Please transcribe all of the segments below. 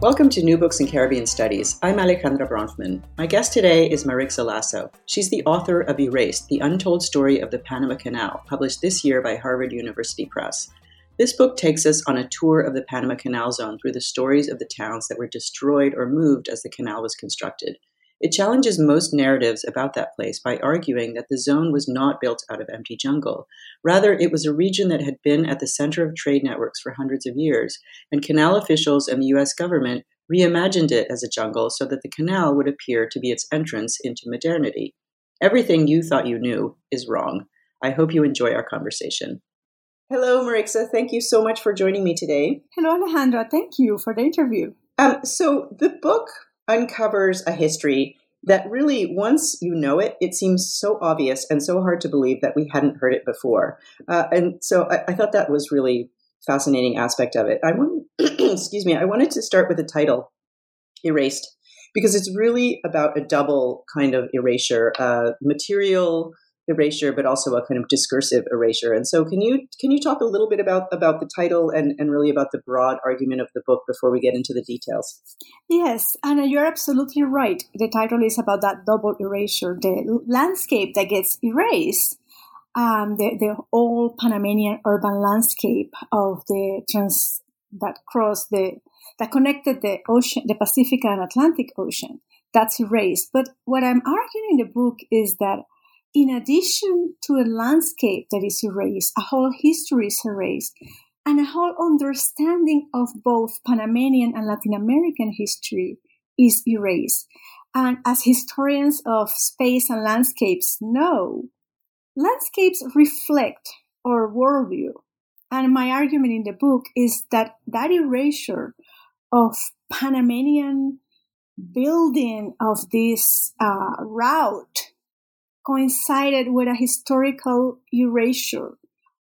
Welcome to New Books in Caribbean Studies. I'm Alejandra Bronfman. My guest today is Marixa Lasso. She's the author of Erased, The Untold Story of the Panama Canal, published this year by Harvard University Press. This book takes us on a tour of the Panama Canal Zone through the stories of the towns that were destroyed or moved as the canal was constructed. It challenges most narratives about that place by arguing that the zone was not built out of empty jungle. Rather, it was a region that had been at the center of trade networks for hundreds of years, and canal officials and the US government reimagined it as a jungle so that the canal would appear to be its entrance into modernity. Everything you thought you knew is wrong. I hope you enjoy our conversation. Hello, Marixa. Thank you so much for joining me today. Hello, Alejandra. Thank you for the interview. Um, so, the book uncovers a history that really, once you know it, it seems so obvious and so hard to believe that we hadn't heard it before. Uh, and so I, I, thought that was really fascinating aspect of it. I want, excuse me, I wanted to start with the title, "Erased," because it's really about a double kind of erasure: uh, material erasure, but also a kind of discursive erasure. And so, can you can you talk a little bit about about the title and and really about the broad argument of the book before we get into the details? Yes, Anna, you're absolutely right. The title is about that double erasure, the landscape that gets erased. Um, the the old Panamanian urban landscape of the trans that crossed the that connected the ocean, the Pacific and Atlantic Ocean. That's erased. But what I'm arguing in the book is that in addition to a landscape that is erased, a whole history is erased, and a whole understanding of both Panamanian and Latin American history is erased. And as historians of space and landscapes know, landscapes reflect our worldview. And my argument in the book is that that erasure of Panamanian building of this uh, route coincided with a historical erasure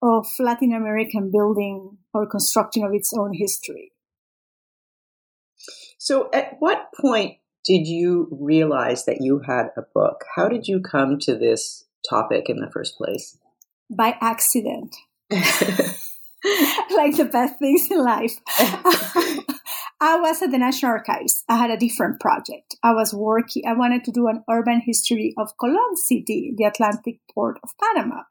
of Latin American building or construction of its own history. So, at what point did you realize that you had a book? How did you come to this topic in the first place? By accident. like the best things in life. I was at the National Archives. I had a different project. I was working, I wanted to do an urban history of Colon City, the Atlantic port of Panama.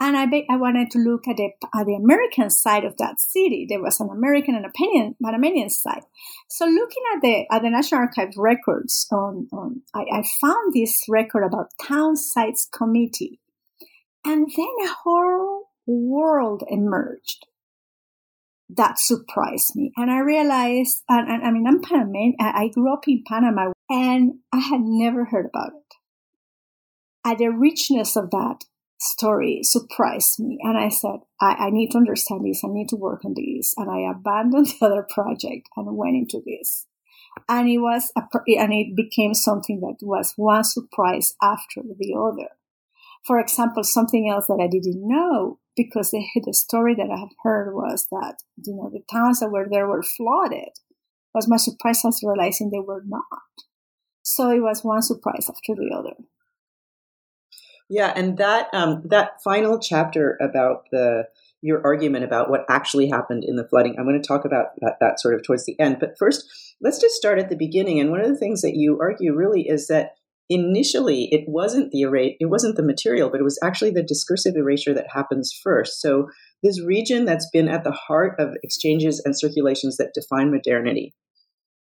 And I, be, I wanted to look at the, at the American side of that city. There was an American and a Panamanian side. So looking at the, at the National Archives records on, on I, I found this record about Town Sites Committee. And then a whole world emerged that surprised me. And I realized, and, and I mean, I'm Panamanian. I grew up in Panama and I had never heard about it. And the richness of that story surprised me. And I said, I, I need to understand this. I need to work on this. And I abandoned the other project and went into this. And it was, a, and it became something that was one surprise after the other. For example, something else that I didn't know because the, the story that I have heard was that, you know, the towns that were there were flooded. Was my surprise as realizing they were not. So it was one surprise after the other. Yeah, and that um, that final chapter about the your argument about what actually happened in the flooding. I'm going to talk about that, that sort of towards the end. But first, let's just start at the beginning. And one of the things that you argue really is that initially it wasn't the erase, it wasn't the material, but it was actually the discursive erasure that happens first. So this region that's been at the heart of exchanges and circulations that define modernity,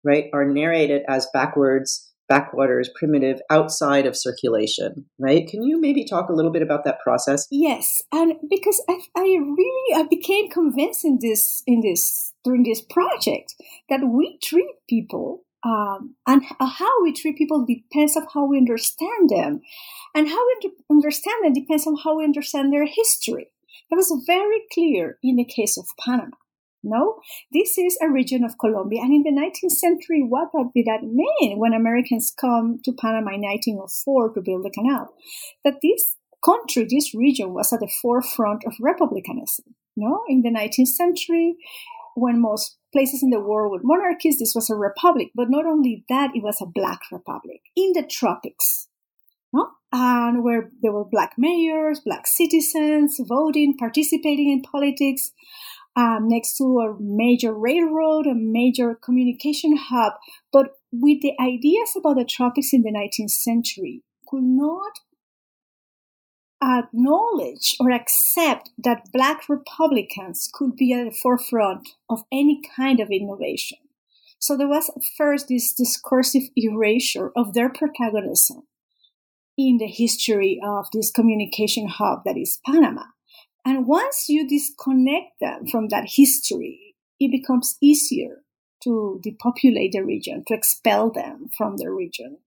right, are narrated as backwards backwaters, primitive, outside of circulation, right? Can you maybe talk a little bit about that process? Yes, and because I, I really I became convinced in this in this during this project that we treat people um, and how we treat people depends on how we understand them, and how we understand them depends on how we understand their history. That was very clear in the case of Panama. No, this is a region of Colombia. And in the 19th century, what did that mean when Americans come to Panama in 1904 to build the canal? That this country, this region was at the forefront of republicanism. No, in the 19th century, when most places in the world were monarchies, this was a republic. But not only that, it was a black republic in the tropics. No? And where there were black mayors, black citizens voting, participating in politics um, next to a major railroad, a major communication hub. But with the ideas about the tropics in the 19th century, could not acknowledge or accept that black Republicans could be at the forefront of any kind of innovation. So there was first this discursive erasure of their protagonism in the history of this communication hub that is Panama. And once you disconnect them from that history, it becomes easier to depopulate the region, to expel them from the region.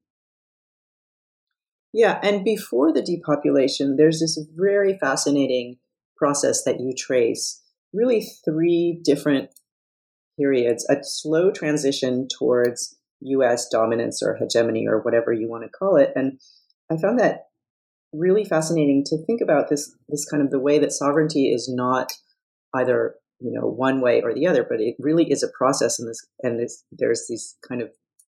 Yeah, and before the depopulation, there's this very fascinating process that you trace really three different periods a slow transition towards US dominance or hegemony or whatever you want to call it. And I found that really fascinating to think about this this kind of the way that sovereignty is not either you know one way or the other, but it really is a process, and this and this, there's these kind of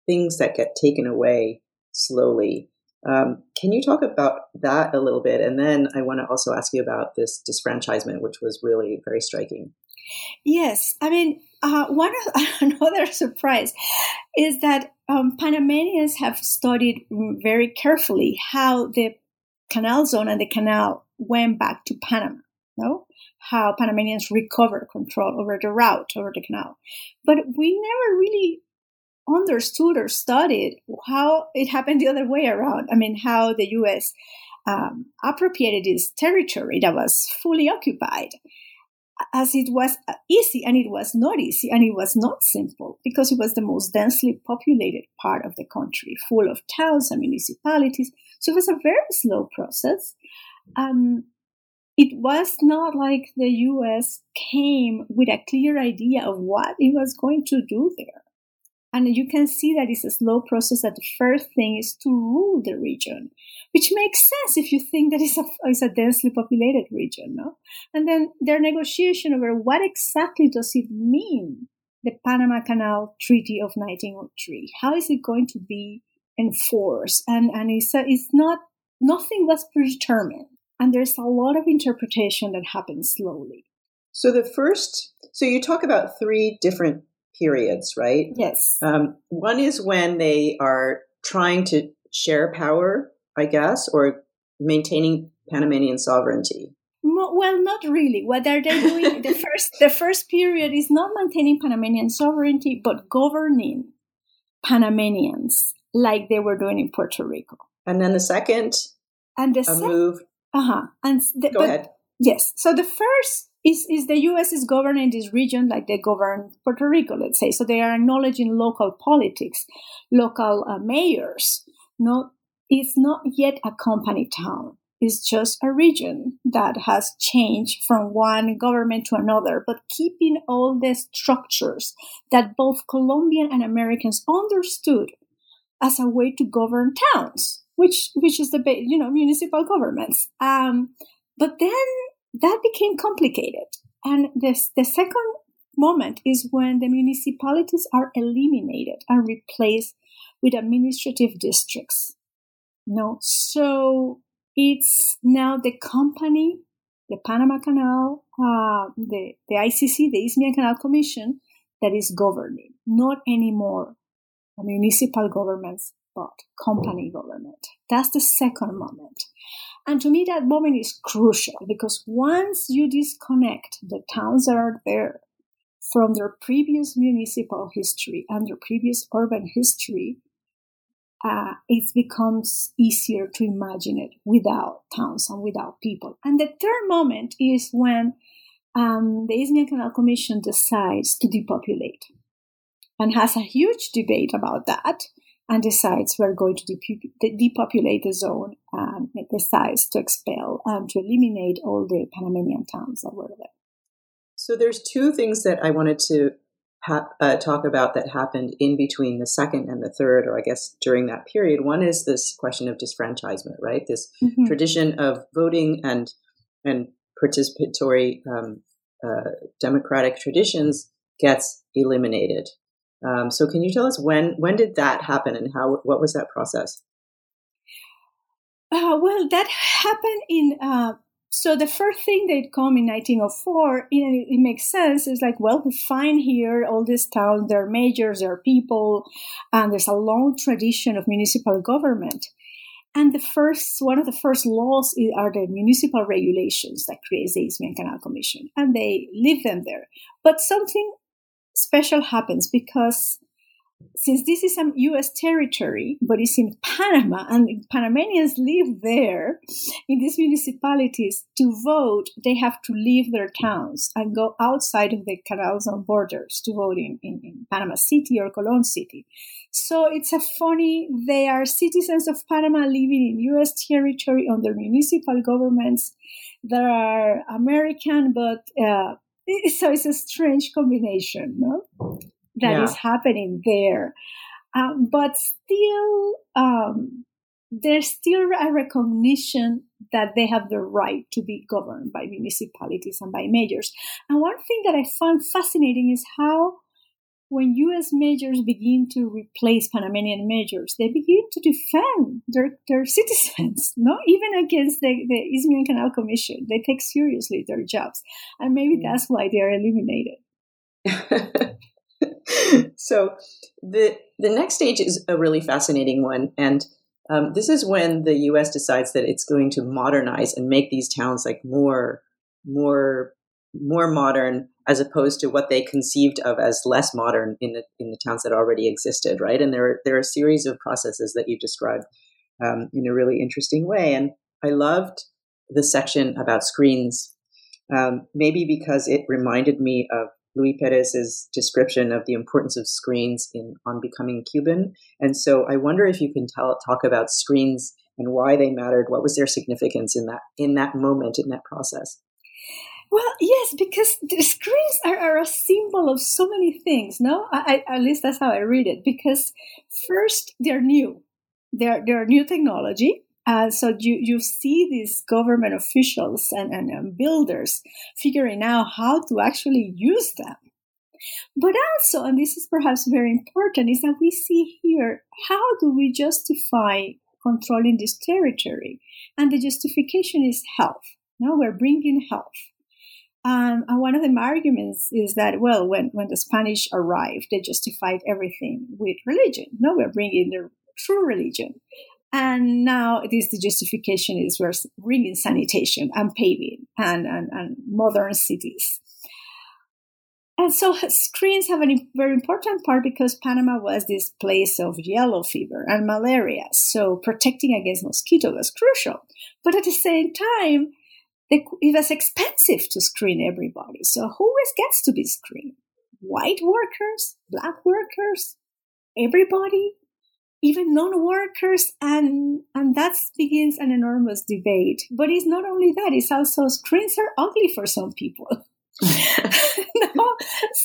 things that get taken away slowly. Um, can you talk about that a little bit? And then I want to also ask you about this disfranchisement, which was really very striking. Yes, I mean, uh, one another surprise is that um, Panamanians have studied very carefully how the canal zone and the canal went back to Panama. No, how Panamanians recovered control over the route over the canal, but we never really understood or studied how it happened the other way around. I mean, how the U.S. Um, appropriated this territory that was fully occupied as it was easy and it was not easy and it was not simple because it was the most densely populated part of the country full of towns and municipalities so it was a very slow process um, it was not like the us came with a clear idea of what it was going to do there and you can see that it's a slow process that the first thing is to rule the region which makes sense if you think that it's a, it's a densely populated region, no? And then their negotiation over what exactly does it mean, the Panama Canal Treaty of 1903? How is it going to be enforced? And, and it's, a, it's not, nothing was predetermined. And there's a lot of interpretation that happens slowly. So the first, so you talk about three different periods, right? Yes. Um, one is when they are trying to share power I guess, or maintaining Panamanian sovereignty? Well, not really. What are they doing? the first, the first period is not maintaining Panamanian sovereignty, but governing Panamanians like they were doing in Puerto Rico. And then the second, and the a move. Uh huh. And the, go but, ahead. Yes. So the first is is the U.S. is governing this region like they govern Puerto Rico, let's say. So they are acknowledging local politics, local uh, mayors, not it's not yet a company town. It's just a region that has changed from one government to another, but keeping all the structures that both Colombian and Americans understood as a way to govern towns, which which is the you know municipal governments. Um, but then that became complicated. And this, the second moment is when the municipalities are eliminated and replaced with administrative districts. No, so it's now the company, the Panama Canal, uh, the, the ICC, the Isthmian Canal Commission, that is governing, not anymore municipal governments, but company government. That's the second moment. And to me, that moment is crucial because once you disconnect the towns that are there from their previous municipal history and their previous urban history, uh, it becomes easier to imagine it without towns and without people. And the third moment is when um, the Isthmian Canal Commission decides to depopulate and has a huge debate about that and decides we're going to depopulate the zone and decides to expel and to eliminate all the Panamanian towns that were there. So there's two things that I wanted to ha- uh, talk about that happened in between the second and the third, or I guess during that period. One is this question of disfranchisement, right? This mm-hmm. tradition of voting and and participatory um, uh, democratic traditions gets eliminated. Um, so, can you tell us when when did that happen and how what was that process? Uh, well, that happened in uh, so the first thing that come in 1904, you know, it makes sense. It's like, well, we find here all these towns, there are majors, there are people, and there's a long tradition of municipal government. And the first, one of the first laws are the municipal regulations that creates the Isthmian Canal Commission, and they leave them there. But something special happens because since this is a U.S. territory, but it's in Panama, and Panamanians live there in these municipalities, to vote, they have to leave their towns and go outside of the canals and borders to vote in, in, in Panama City or Colon City. So it's a funny, they are citizens of Panama living in U.S. territory under municipal governments that are American, but uh, so it's a strange combination, no? that yeah. is happening there. Um, but still, um, there's still a recognition that they have the right to be governed by municipalities and by mayors. And one thing that I found fascinating is how when U.S. majors begin to replace Panamanian majors, they begin to defend their, their citizens, not even against the, the Isthmian Canal Commission. They take seriously their jobs. And maybe that's why they are eliminated. so the the next stage is a really fascinating one, and um, this is when the U.S. decides that it's going to modernize and make these towns like more more more modern as opposed to what they conceived of as less modern in the in the towns that already existed, right? And there are there are a series of processes that you described um, in a really interesting way, and I loved the section about screens, um, maybe because it reminded me of Luis Perez's description of the importance of screens in on becoming Cuban. And so I wonder if you can tell, talk about screens and why they mattered. What was their significance in that in that moment in that process? Well, yes, because the screens are, are a symbol of so many things. No, I, I, at least that's how I read it. Because first, they're new. They're they're new technology. Uh, so you, you see these government officials and, and, and builders figuring out how to actually use them. But also, and this is perhaps very important, is that we see here how do we justify controlling this territory? And the justification is health. Now we're bringing health. Um, and one of the arguments is that, well, when, when the Spanish arrived, they justified everything with religion. No, we're bringing the true religion. And now it is the justification is we're bringing sanitation and paving and, and, and modern cities. And so screens have a very important part because Panama was this place of yellow fever and malaria. So protecting against mosquitoes was crucial. But at the same time, it was expensive to screen everybody. So who gets to be screened? White workers, black workers, everybody? even non-workers and and that begins an enormous debate but it's not only that it's also screens are ugly for some people no?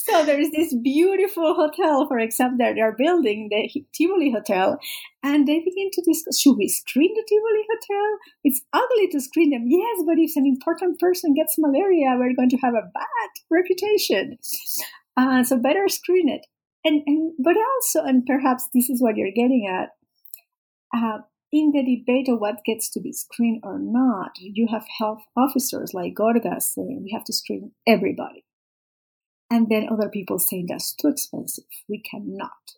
so there is this beautiful hotel, for example, that they're building the Tivoli Hotel, and they begin to discuss: Should we screen the Tivoli Hotel? It's ugly to screen them. Yes, but if an important person gets malaria, we're going to have a bad reputation. Uh, so better screen it. And, and but also, and perhaps this is what you're getting at. Uh, in the debate of what gets to be screened or not, you have health officers like Gorgas saying we have to screen everybody. And then other people saying that's too expensive. We cannot.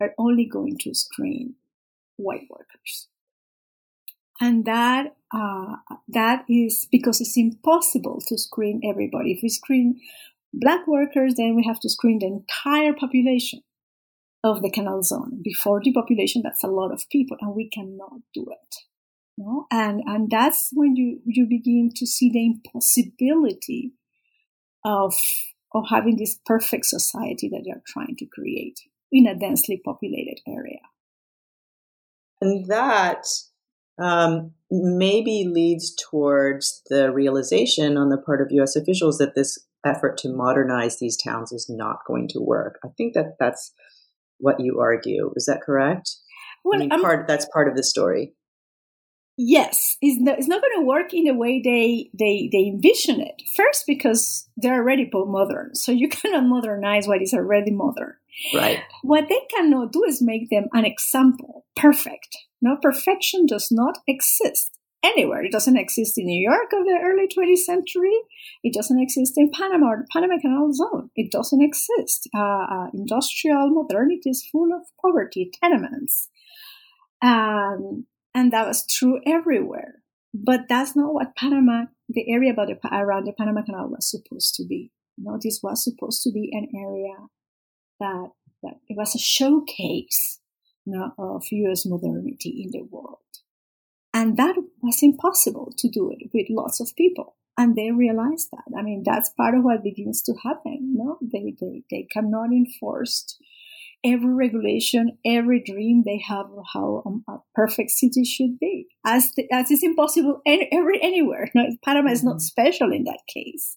We're only going to screen white workers. And that, uh, that is because it's impossible to screen everybody. If we screen black workers, then we have to screen the entire population of the canal zone. Before depopulation, that's a lot of people, and we cannot do it. No? And and that's when you you begin to see the impossibility of of having this perfect society that you're trying to create in a densely populated area. And that um, maybe leads towards the realization on the part of U.S. officials that this effort to modernize these towns is not going to work. I think that that's what you argue. Is that correct? Well, I mean, part that's part of the story. Yes, it's not, it's not going to work in the way they, they, they envision it. First, because they're already modern, so you cannot modernize what is already modern. Right. What they cannot do is make them an example, perfect. No, perfection does not exist anywhere. It doesn't exist in New York of the early 20th century. It doesn't exist in Panama or the Panama Canal Zone. It doesn't exist. Uh, uh, industrial modernity is full of poverty, tenements. Um, and that was true everywhere. But that's not what Panama, the area the, around the Panama Canal was supposed to be. You know, this was supposed to be an area that, that it was a showcase you know, of U.S. modernity in the world. And that was impossible to do it with lots of people. And they realized that. I mean, that's part of what begins to happen. No, they, they, they cannot enforce every regulation, every dream they have of how a perfect city should be, as, the, as is impossible any, every, anywhere. No, Panama is not mm-hmm. special in that case.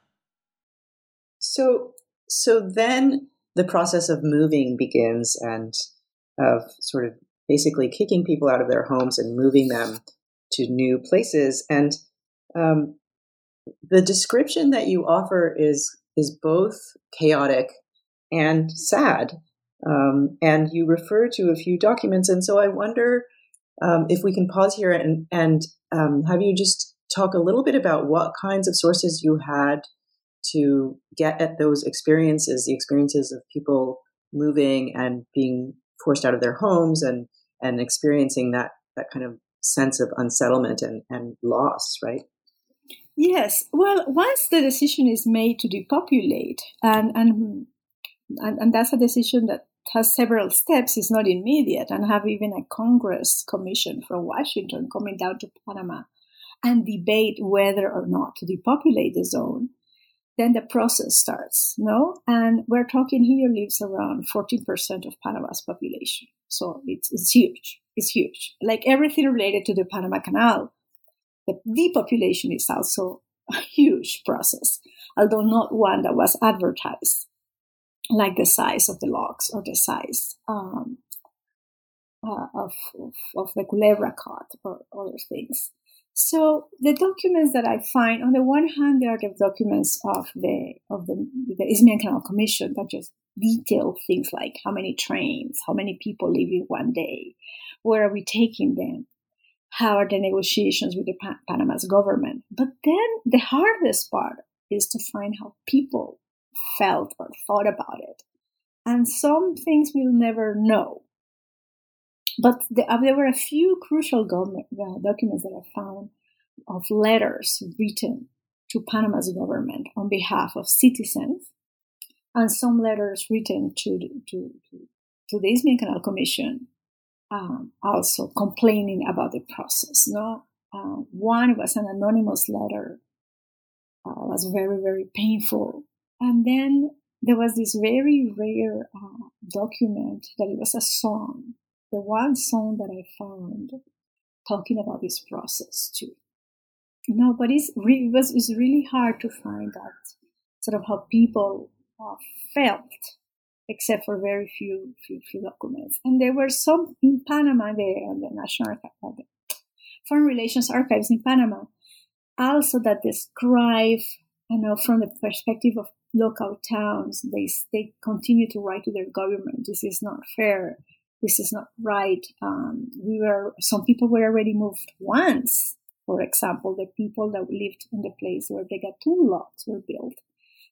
So, so then the process of moving begins and of sort of basically kicking people out of their homes and moving them to new places. And um, the description that you offer is is both chaotic and sad. Um, and you refer to a few documents, and so I wonder um, if we can pause here and and um, have you just talk a little bit about what kinds of sources you had to get at those experiences, the experiences of people moving and being forced out of their homes and and experiencing that that kind of sense of unsettlement and, and loss, right? Yes. Well, once the decision is made to depopulate, and and and, that's a decision that has several steps, is not immediate, and have even a Congress commission from Washington coming down to Panama and debate whether or not to depopulate the zone then the process starts, no? And we're talking here lives around 14% of Panama's population. So it's, it's huge. It's huge. Like everything related to the Panama Canal, the depopulation is also a huge process, although not one that was advertised, like the size of the locks or the size um, uh, of, of, of, the Culebra cut or other things. So the documents that I find, on the one hand, there are the documents of the of the, the Isthmian Canal Commission that just detail things like how many trains, how many people leave in one day, where are we taking them, how are the negotiations with the pa- Panama's government. But then the hardest part is to find how people felt or thought about it, and some things we'll never know but the, uh, there were a few crucial government, uh, documents that I found of letters written to Panama's government on behalf of citizens, and some letters written to to to, the Isthmian Canal Commission, um, also complaining about the process. No, uh, one was an anonymous letter, uh, was very very painful, and then there was this very rare uh, document that it was a song the one song that I found talking about this process too. You know, but it's re- it was it's really hard to find that sort of how people uh, felt, except for very few, few few documents. And there were some in Panama, the, the National uh, Foreign Relations Archives in Panama, also that describe, you know, from the perspective of local towns, they they continue to write to their government. This is not fair this is not right. Um, we were, some people were already moved once. For example, the people that lived in the place where the Gatun locks were built.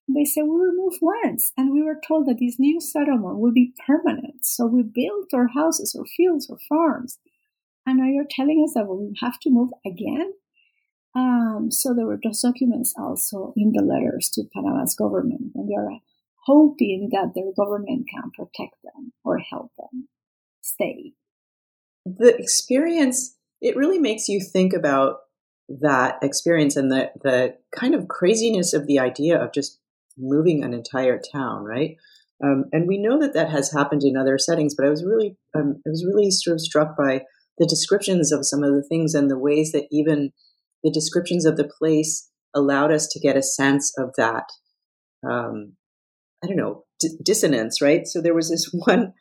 They said we were moved once, and we were told that this new settlement will be permanent. So we built our houses or fields or farms. And now you're telling us that we have to move again? Um, so there were those documents also in the letters to Panama's government, and they are hoping that their government can protect them or help them stay. The experience, it really makes you think about that experience and the, the kind of craziness of the idea of just moving an entire town, right? Um, and we know that that has happened in other settings, but I was really, um, I was really sort of struck by the descriptions of some of the things and the ways that even the descriptions of the place allowed us to get a sense of that. Um, I don't know d- dissonance, right? So there was this one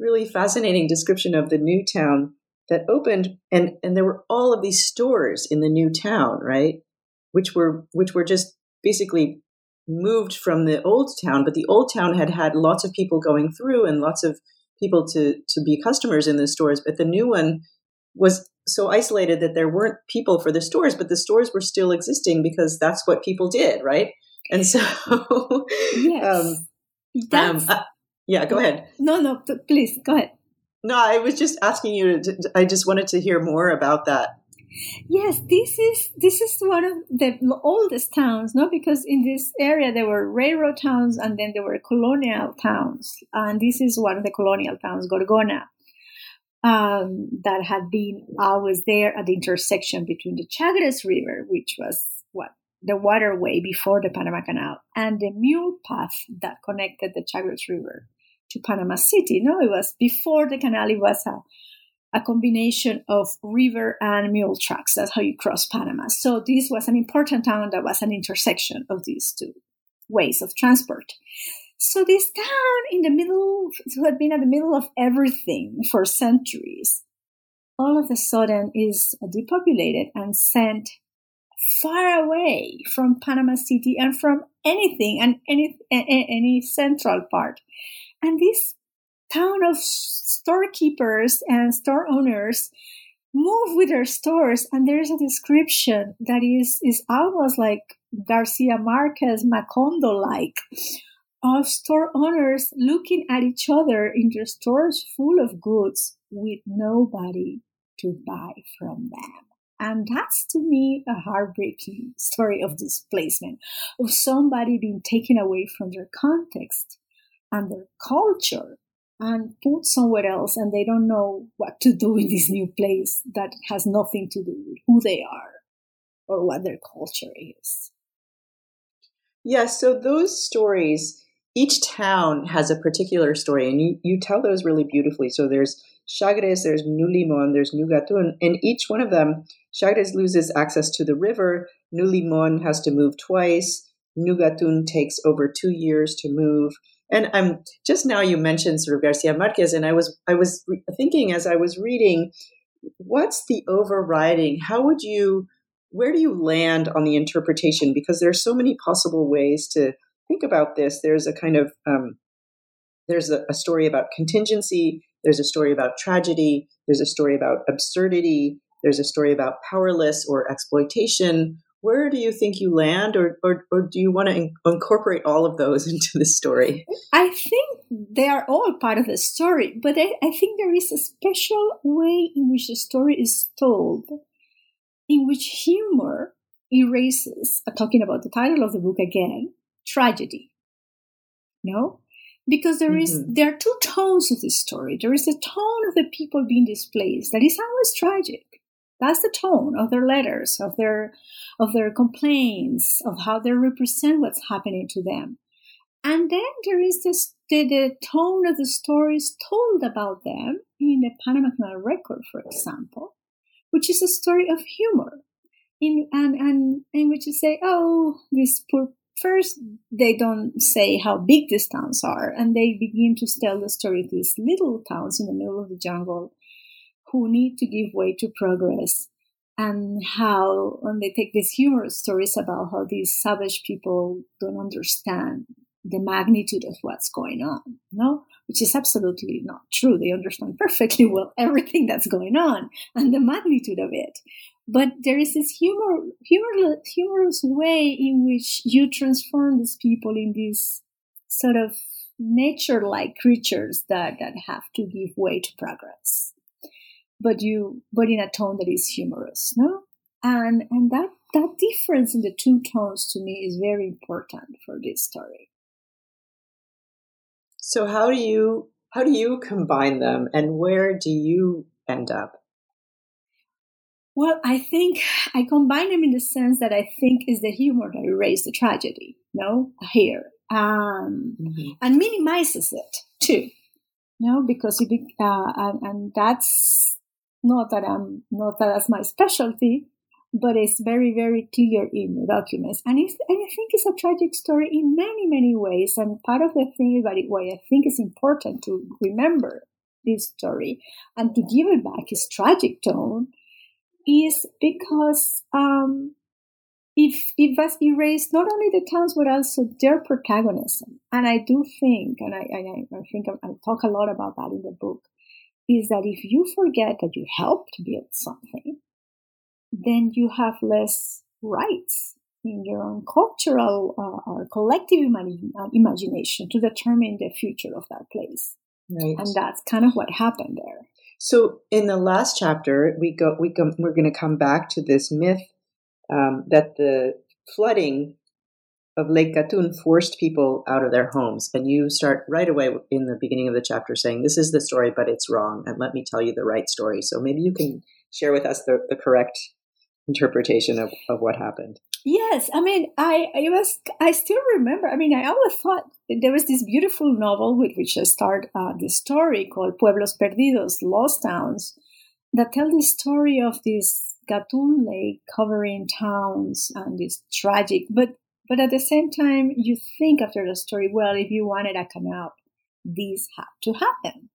really fascinating description of the new town that opened and and there were all of these stores in the new town right which were which were just basically moved from the old town but the old town had had lots of people going through and lots of people to to be customers in the stores but the new one was so isolated that there weren't people for the stores but the stores were still existing because that's what people did right and so yes. um, um, uh, yeah, go ahead. No, no, please go ahead. No, I was just asking you. To, I just wanted to hear more about that. Yes, this is this is one of the oldest towns, no? Because in this area there were railroad towns and then there were colonial towns, and this is one of the colonial towns, Gorgona, um, that had been always there at the intersection between the Chagres River, which was what the waterway before the Panama Canal, and the mule path that connected the Chagres River to Panama City. No, it was before the canal, it was a, a combination of river and mule tracks. That's how you cross Panama. So this was an important town that was an intersection of these two ways of transport. So this town in the middle, who had been at the middle of everything for centuries, all of a sudden is depopulated and sent far away from Panama City and from anything and any any central part. And this town of storekeepers and store owners move with their stores and there's a description that is is almost like Garcia Marquez Macondo like of store owners looking at each other in their stores full of goods with nobody to buy from them. And that's to me a heartbreaking story of displacement, of somebody being taken away from their context and their culture and put somewhere else and they don't know what to do in this new place that has nothing to do with who they are or what their culture is. Yeah, so those stories, each town has a particular story, and you, you tell those really beautifully. So there's Chagres, there's New Limon, there's New Gatun, and each one of them, Chagres loses access to the river, New Limon has to move twice, New Gatun takes over two years to move, and I'm just now you mentioned sort of Garcia Marquez, and I was I was re- thinking as I was reading, what's the overriding? How would you where do you land on the interpretation? Because there are so many possible ways to think about this. There's a kind of um, there's a, a story about contingency. There's a story about tragedy. There's a story about absurdity. There's a story about powerless or exploitation. Where do you think you land, or, or, or do you want to in- incorporate all of those into the story? I think they are all part of the story, but I, I think there is a special way in which the story is told, in which humor erases, uh, talking about the title of the book again, tragedy. No? Because there is, mm-hmm. there are two tones of this story. There is the tone of the people being displaced that is always tragic. That's the tone of their letters, of their of their complaints, of how they represent what's happening to them. And then there is this the, the tone of the stories told about them in the Panama Canal Record, for example, which is a story of humor. In and and in which you say, oh, these poor first they don't say how big these towns are, and they begin to tell the story of these little towns in the middle of the jungle who need to give way to progress and how and they take these humorous stories about how these savage people don't understand the magnitude of what's going on no? Which is absolutely not true. They understand perfectly well everything that's going on and the magnitude of it. But there is this humor, humor humorous way in which you transform these people in these sort of nature-like creatures that, that have to give way to progress but you but in a tone that is humorous no? And and that that difference in the two tones to me is very important for this story. So how do you how do you combine them and where do you end up? Well i think i combine them in the sense that i think is the humor that erases the tragedy no? Here. Um, mm-hmm. and minimizes it too no? Because it, uh, and, and that's not that I'm not that that's my specialty, but it's very, very clear in the documents. And, it's, and I think it's a tragic story in many, many ways. And part of the thing about it, why I think it's important to remember this story and to give it back its tragic tone is because um, if it was erased not only the towns but also their protagonism. And I do think, and I, I, I think I, I talk a lot about that in the book, is that if you forget that you helped build something, then you have less rights in your own cultural uh, or collective imagine, uh, imagination to determine the future of that place. Right. And that's kind of what happened there. So in the last chapter, we go, we go, we're going to come back to this myth um, that the flooding of Lake Gatun forced people out of their homes. And you start right away in the beginning of the chapter saying, This is the story, but it's wrong. And let me tell you the right story. So maybe you can share with us the, the correct interpretation of, of what happened. Yes, I mean, I, I was, I still remember. I mean, I always thought there was this beautiful novel with which I start uh, the story called Pueblos Perdidos, Lost Towns, that tell the story of this Gatun Lake covering towns and this tragic, but but at the same time, you think after the story, well, if you wanted a canal, this had to happen.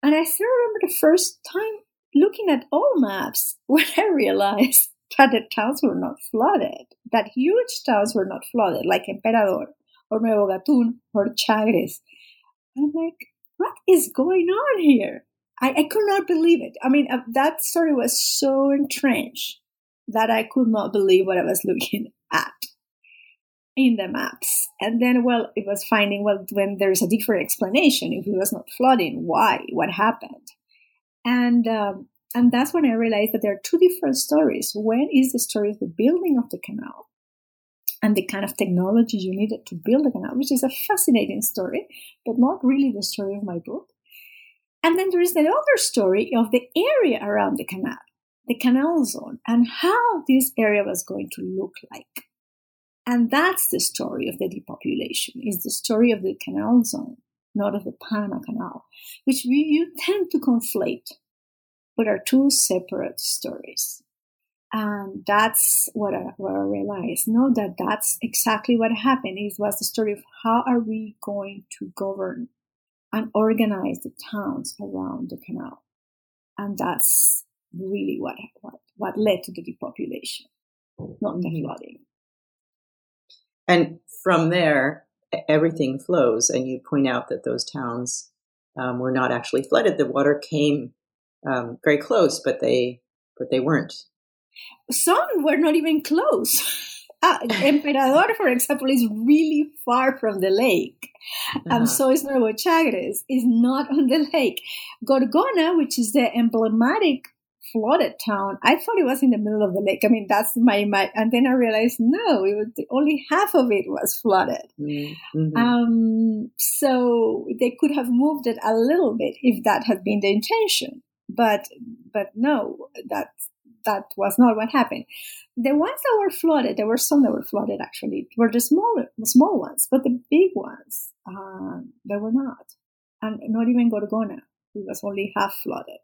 And I still remember the first time looking at all maps when I realized that the towns were not flooded, that huge towns were not flooded, like Emperador or Nuevo Gatun or Chagres. I'm like, what is going on here? I, I could not believe it. I mean, uh, that story was so entrenched that I could not believe what I was looking at in the maps. And then, well, it was finding, well, when there's a different explanation, if it was not flooding, why, what happened? And, um, and that's when I realized that there are two different stories. One is the story of the building of the canal and the kind of technology you needed to build the canal, which is a fascinating story, but not really the story of my book. And then there is the other story of the area around the canal, the canal zone, and how this area was going to look like. And that's the story of the depopulation, is the story of the canal zone, not of the Panama Canal, which we, you tend to conflate, but are two separate stories. And that's what I, what I realized. No, that that's exactly what happened. It was the story of how are we going to govern and organize the towns around the canal. And that's really what, what, what led to the depopulation. not mm-hmm. the flooding. And from there, everything flows. And you point out that those towns um, were not actually flooded. The water came um, very close, but they but they weren't. Some were not even close. Uh, Emperador, for example, is really far from the lake. Uh-huh. And so is Nuevo Chagres, is not on the lake. Gorgona, which is the emblematic flooded town. I thought it was in the middle of the lake. I mean, that's my, my and then I realized no, it was only half of it was flooded. Mm-hmm. Um, so they could have moved it a little bit if that had been the intention, but but no, that that was not what happened. The ones that were flooded, there were some that were flooded actually, were the small the small ones, but the big ones, uh, they were not, and not even Gorgona. It was only half flooded.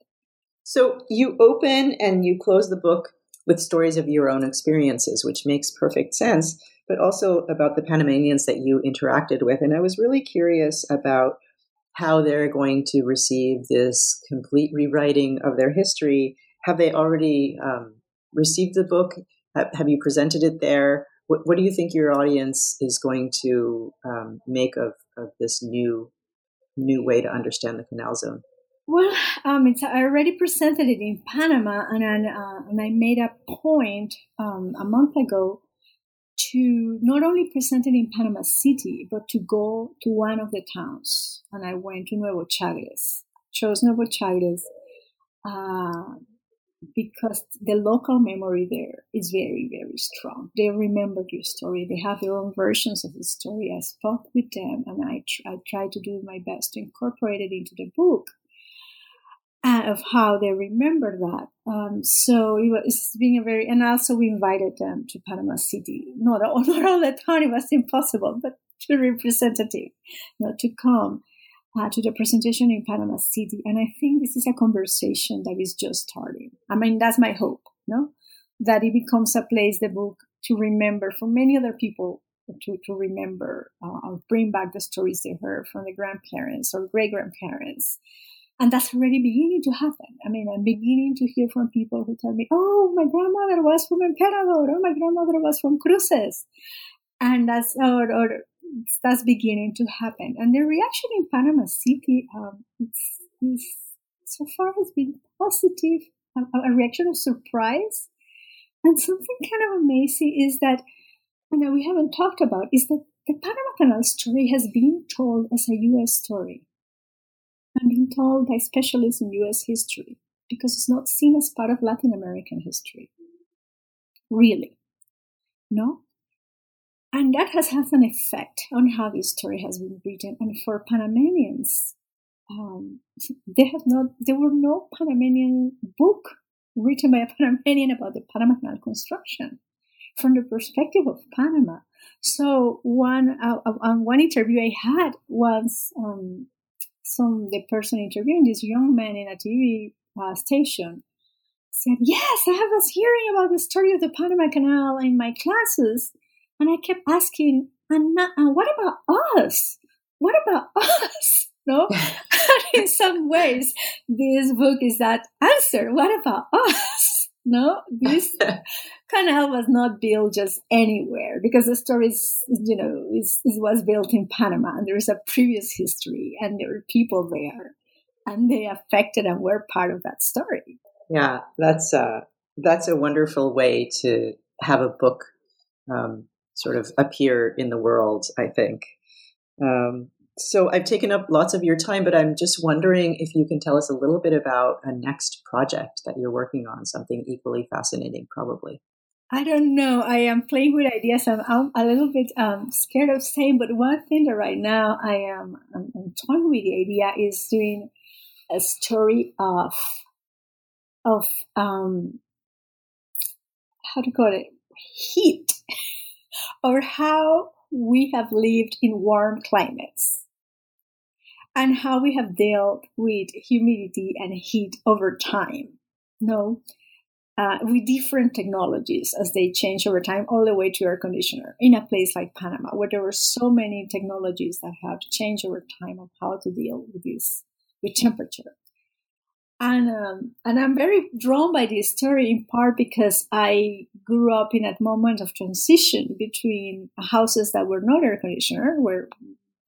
So you open and you close the book with stories of your own experiences, which makes perfect sense, but also about the Panamanians that you interacted with. And I was really curious about how they're going to receive this complete rewriting of their history. Have they already um, received the book? Have, you presented it there? What, what, do you think your audience is going to um, make of, of this new new way to understand the Canal Zone? Well, um, I already presented it in Panama, and I, uh, and I made a point um, a month ago to not only present it in Panama City, but to go to one of the towns. And I went to Nuevo Chagres, chose Nuevo Chagres, uh, because the local memory there is very, very strong. They remember your story. They have their own versions of the story. I spoke with them, and I, tr- I tried to do my best to incorporate it into the book uh, of how they remember that. Um, so it was, been a very, and also we invited them to Panama City. Not all, not all the time, it was impossible, but to representative, not to come uh, to the presentation in Panama City. And I think this is a conversation that is just starting. I mean, that's my hope, no? That it becomes a place, the book, to remember for many other people to, to remember uh, or bring back the stories they heard from the grandparents or great grandparents and that's already beginning to happen. I mean, I'm beginning to hear from people who tell me, oh, my grandmother was from Emperador, or my grandmother was from Cruces. And that's, or, or that's beginning to happen. And the reaction in Panama City, um, it's, it's, so far has been positive, a, a reaction of surprise. And something kind of amazing is that, you know, we haven't talked about is that the Panama Canal story has been told as a U.S. story told by specialists in US history because it's not seen as part of Latin American history. Really. No? And that has had an effect on how this story has been written. And for Panamanians, um, there have not, there were no Panamanian book written by a Panamanian about the Panama Canal construction from the perspective of Panama. So one uh, uh, one interview I had was um, some the person interviewing this young man in a TV uh, station said, "Yes, I was hearing about the story of the Panama Canal in my classes, and I kept asking, and, and what about us? What about us?" No, in some ways, this book is that answer. What about us? No, this canal was not built just anywhere because the story is, you know, is, is, was built in Panama and there is a previous history and there were people there and they affected and were part of that story. Yeah, that's a, that's a wonderful way to have a book um, sort of appear in the world, I think. Um, so I've taken up lots of your time, but I'm just wondering if you can tell us a little bit about a next project that you're working on, something equally fascinating, probably. I don't know. I am playing with ideas. I'm, I'm a little bit um, scared of saying, but one thing that right now I am I'm, I'm toying with the idea is doing a story of of um, how to call it heat, or how we have lived in warm climates and how we have dealt with humidity and heat over time. No, uh, with different technologies as they change over time, all the way to air conditioner in a place like Panama, where there were so many technologies that have changed over time of how to deal with this with temperature. And um, and I'm very drawn by this story in part because I grew up in a moment of transition between houses that were not air conditioner, where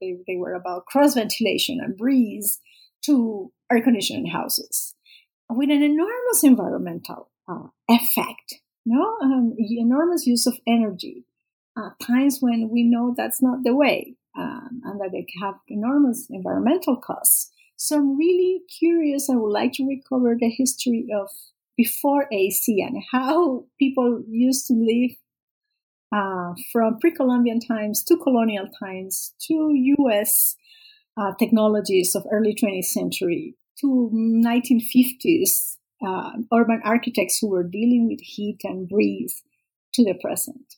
they, they were about cross ventilation and breeze, to air conditioned houses with an enormous environmental uh, effect. No, um, enormous use of energy. Uh, times when we know that's not the way, um, and that they have enormous environmental costs. So I'm really curious. I would like to recover the history of before AC and how people used to live uh, from pre-Columbian times to colonial times to U.S. Uh, technologies of early 20th century to 1950s uh, urban architects who were dealing with heat and breeze to the present.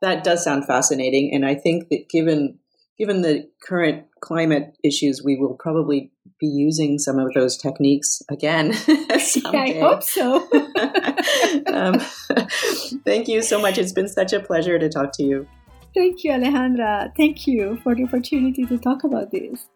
That does sound fascinating, and I think that given given the current climate issues, we will probably be using some of those techniques again. I hope so. um, thank you so much. It's been such a pleasure to talk to you. Thank you, Alejandra. Thank you for the opportunity to talk about this.